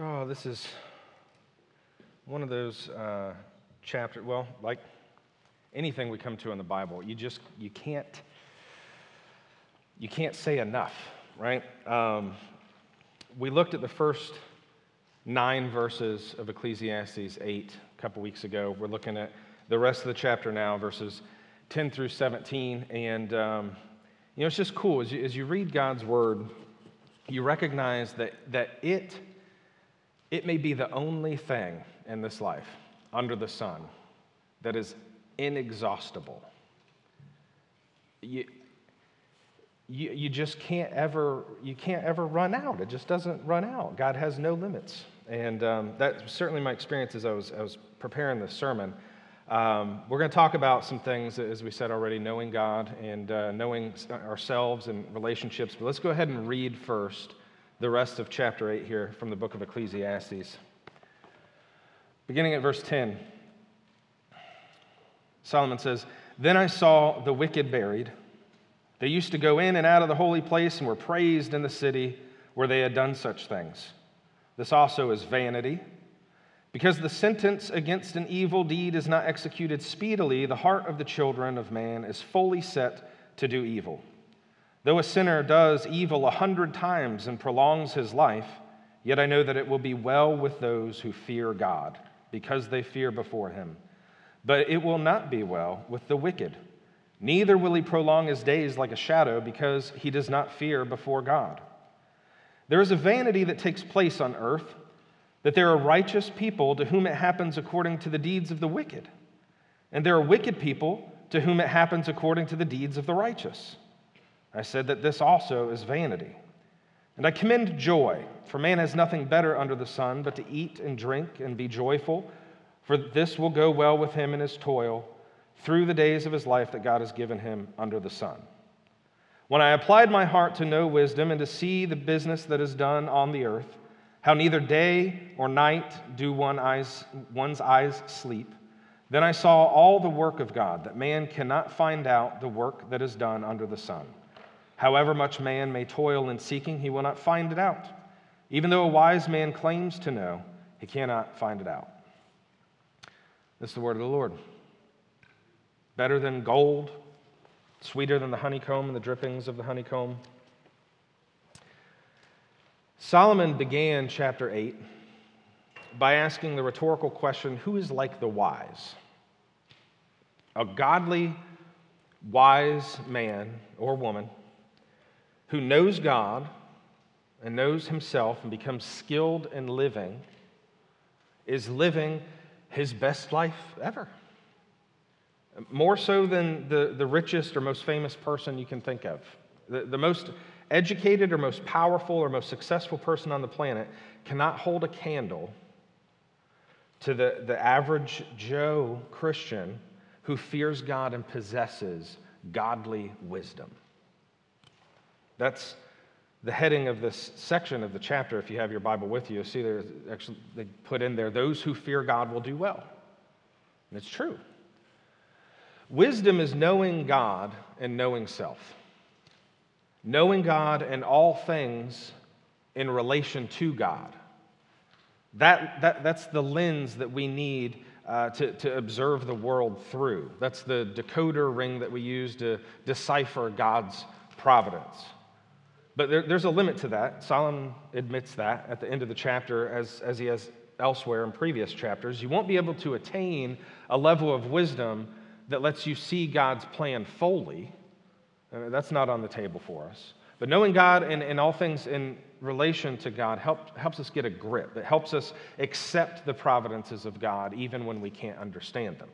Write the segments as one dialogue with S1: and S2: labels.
S1: this is one of those uh, chapters, well, like anything we come to in the Bible, you just, you can't, you can't say enough, right? Um, we looked at the first nine verses of Ecclesiastes 8 a couple weeks ago. We're looking at the rest of the chapter now, verses 10 through 17. And, um, you know, it's just cool. As you, as you read God's word, you recognize that, that it, it may be the only thing in this life under the sun that is inexhaustible. You, you, you just can't ever you can't ever run out. It just doesn't run out. God has no limits. And um, that's certainly my experience as I was, I was preparing this sermon. Um, we're going to talk about some things as we said already knowing god and uh, knowing ourselves and relationships but let's go ahead and read first the rest of chapter 8 here from the book of ecclesiastes beginning at verse 10 solomon says then i saw the wicked buried they used to go in and out of the holy place and were praised in the city where they had done such things. This also is vanity. Because the sentence against an evil deed is not executed speedily, the heart of the children of man is fully set to do evil. Though a sinner does evil a hundred times and prolongs his life, yet I know that it will be well with those who fear God, because they fear before him. But it will not be well with the wicked Neither will he prolong his days like a shadow because he does not fear before God. There is a vanity that takes place on earth, that there are righteous people to whom it happens according to the deeds of the wicked, and there are wicked people to whom it happens according to the deeds of the righteous. I said that this also is vanity. And I commend joy, for man has nothing better under the sun but to eat and drink and be joyful, for this will go well with him in his toil through the days of his life that God has given him under the sun. When I applied my heart to know wisdom and to see the business that is done on the earth, how neither day or night do one eyes, one's eyes sleep, then I saw all the work of God, that man cannot find out the work that is done under the sun. However much man may toil in seeking, he will not find it out. Even though a wise man claims to know, he cannot find it out. This is the word of the Lord better than gold, sweeter than the honeycomb and the drippings of the honeycomb. Solomon began chapter 8 by asking the rhetorical question who is like the wise? A godly, wise man or woman who knows God and knows himself and becomes skilled in living is living his best life ever. More so than the, the richest or most famous person you can think of. The, the most educated or most powerful or most successful person on the planet cannot hold a candle to the, the average Joe Christian who fears God and possesses godly wisdom. That's the heading of this section of the chapter. If you have your Bible with you, see there actually they put in there, those who fear God will do well. And it's true. Wisdom is knowing God and knowing self. Knowing God and all things in relation to God. That, that, that's the lens that we need uh, to, to observe the world through. That's the decoder ring that we use to decipher God's providence. But there, there's a limit to that. Solomon admits that at the end of the chapter, as, as he has elsewhere in previous chapters. You won't be able to attain a level of wisdom that lets you see God's plan fully. Uh, that's not on the table for us. But knowing God and, and all things in relation to God help, helps us get a grip. It helps us accept the providences of God even when we can't understand them.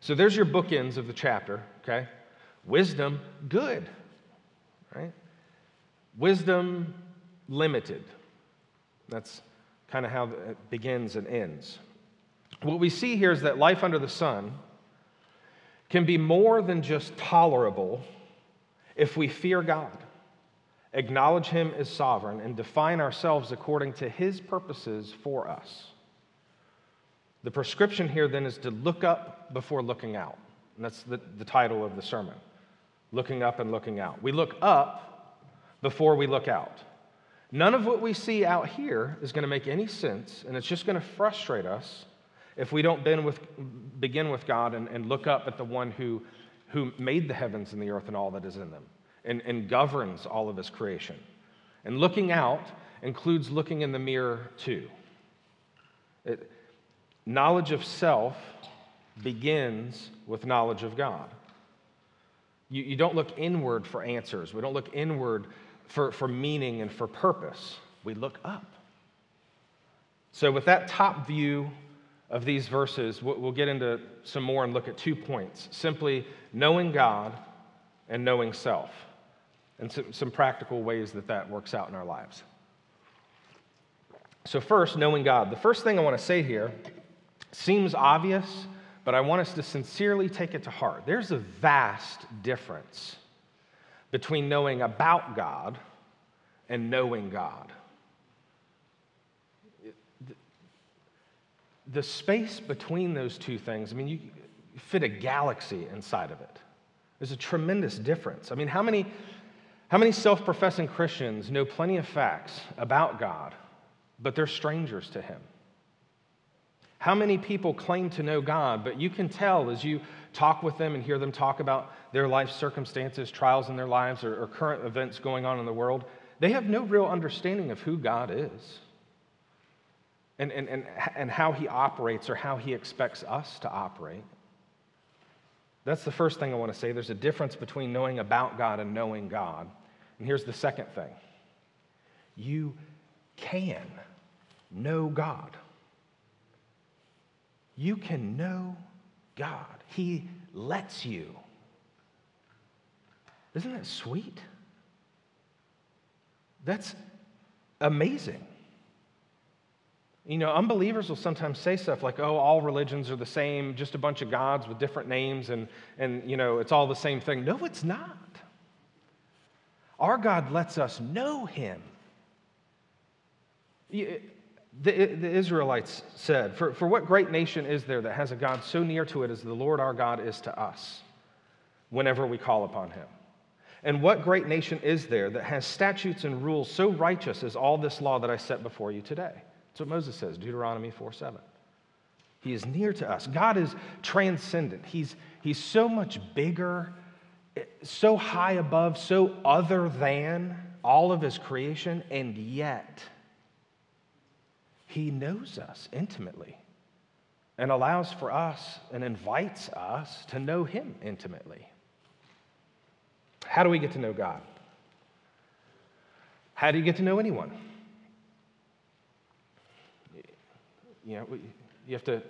S1: So there's your bookends of the chapter, okay? Wisdom, good, right? Wisdom, limited. That's kind of how it begins and ends. What we see here is that life under the sun can be more than just tolerable if we fear God, acknowledge Him as sovereign, and define ourselves according to His purposes for us. The prescription here then is to look up before looking out. And that's the, the title of the sermon looking up and looking out. We look up before we look out. None of what we see out here is going to make any sense, and it's just going to frustrate us if we don't begin with, begin with God and, and look up at the one who, who made the heavens and the earth and all that is in them and, and governs all of his creation. And looking out includes looking in the mirror too. It, knowledge of self begins with knowledge of God. You, you don't look inward for answers. We don't look inward for, for meaning and for purpose. We look up. So, with that top view of these verses, we'll get into some more and look at two points simply knowing God and knowing self, and some, some practical ways that that works out in our lives. So, first, knowing God. The first thing I want to say here seems obvious, but I want us to sincerely take it to heart. There's a vast difference between knowing about God and knowing God. The space between those two things, I mean, you fit a galaxy inside of it. There's a tremendous difference. I mean, how many, how many self professing Christians know plenty of facts about God, but they're strangers to Him? How many people claim to know God, but you can tell as you talk with them and hear them talk about their life circumstances, trials in their lives, or, or current events going on in the world, they have no real understanding of who God is and, and, and, and how He operates or how He expects us to operate. That's the first thing I want to say. There's a difference between knowing about God and knowing God. And here's the second thing you can know God. You can know God. He lets you. Isn't that sweet? That's amazing. You know, unbelievers will sometimes say stuff like, oh, all religions are the same, just a bunch of gods with different names, and, and you know, it's all the same thing. No, it's not. Our God lets us know Him. The, the Israelites said, for, for what great nation is there that has a God so near to it as the Lord our God is to us whenever we call upon him? And what great nation is there that has statutes and rules so righteous as all this law that I set before you today? That's what Moses says, Deuteronomy 4 7. He is near to us. God is transcendent. He's, he's so much bigger, so high above, so other than all of his creation, and yet he knows us intimately and allows for us and invites us to know Him intimately. How do we get to know God? How do you get to know anyone? You know, you have to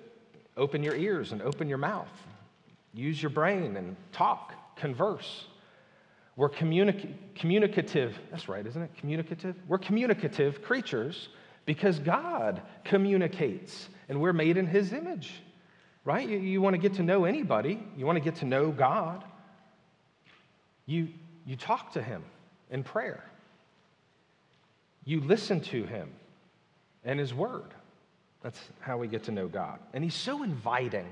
S1: open your ears and open your mouth, use your brain and talk, converse. We're communic- communicative, that's right, isn't it? Communicative? We're communicative creatures because God communicates and we're made in His image, right? You, you want to get to know anybody, you want to get to know God, you, you talk to Him in prayer, you listen to Him and His Word. That's how we get to know God. And He's so inviting.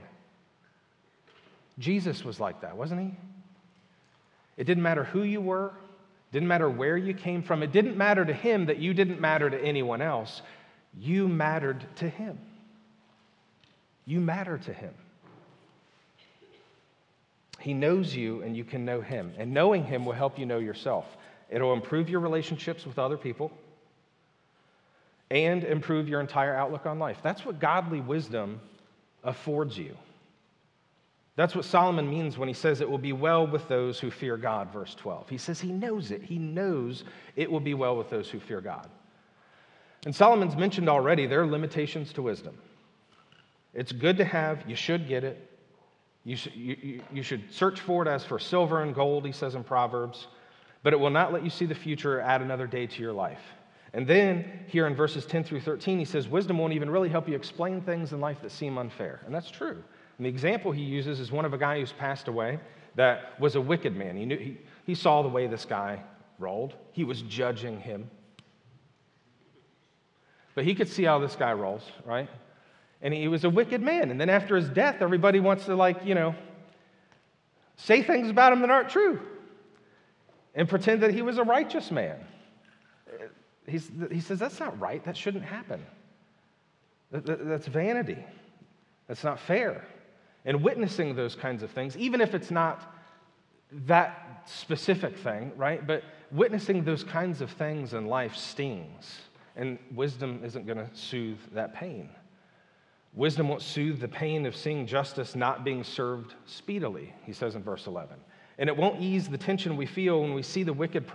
S1: Jesus was like that, wasn't He? It didn't matter who you were, didn't matter where you came from. It didn't matter to him that you didn't matter to anyone else. You mattered to him. You matter to him. He knows you and you can know him. And knowing him will help you know yourself. It'll improve your relationships with other people and improve your entire outlook on life. That's what godly wisdom affords you. That's what Solomon means when he says it will be well with those who fear God, verse 12. He says he knows it. He knows it will be well with those who fear God. And Solomon's mentioned already there are limitations to wisdom. It's good to have, you should get it. You, sh- you, you should search for it as for silver and gold, he says in Proverbs, but it will not let you see the future or add another day to your life. And then here in verses 10 through 13, he says, Wisdom won't even really help you explain things in life that seem unfair. And that's true. And the example he uses is one of a guy who's passed away that was a wicked man. He, knew, he, he saw the way this guy rolled, he was judging him. But he could see how this guy rolls, right? And he was a wicked man. And then after his death, everybody wants to, like, you know, say things about him that aren't true and pretend that he was a righteous man. he's, he says, that's not right. That shouldn't happen. That, that, that's vanity. That's not fair. And witnessing those kinds of things, even if it's not that specific thing, right? But witnessing those kinds of things in life stings. And wisdom isn't going to soothe that pain. Wisdom won't soothe the pain of seeing justice not being served speedily, he says in verse 11. And it won't ease the tension we feel when we see the wicked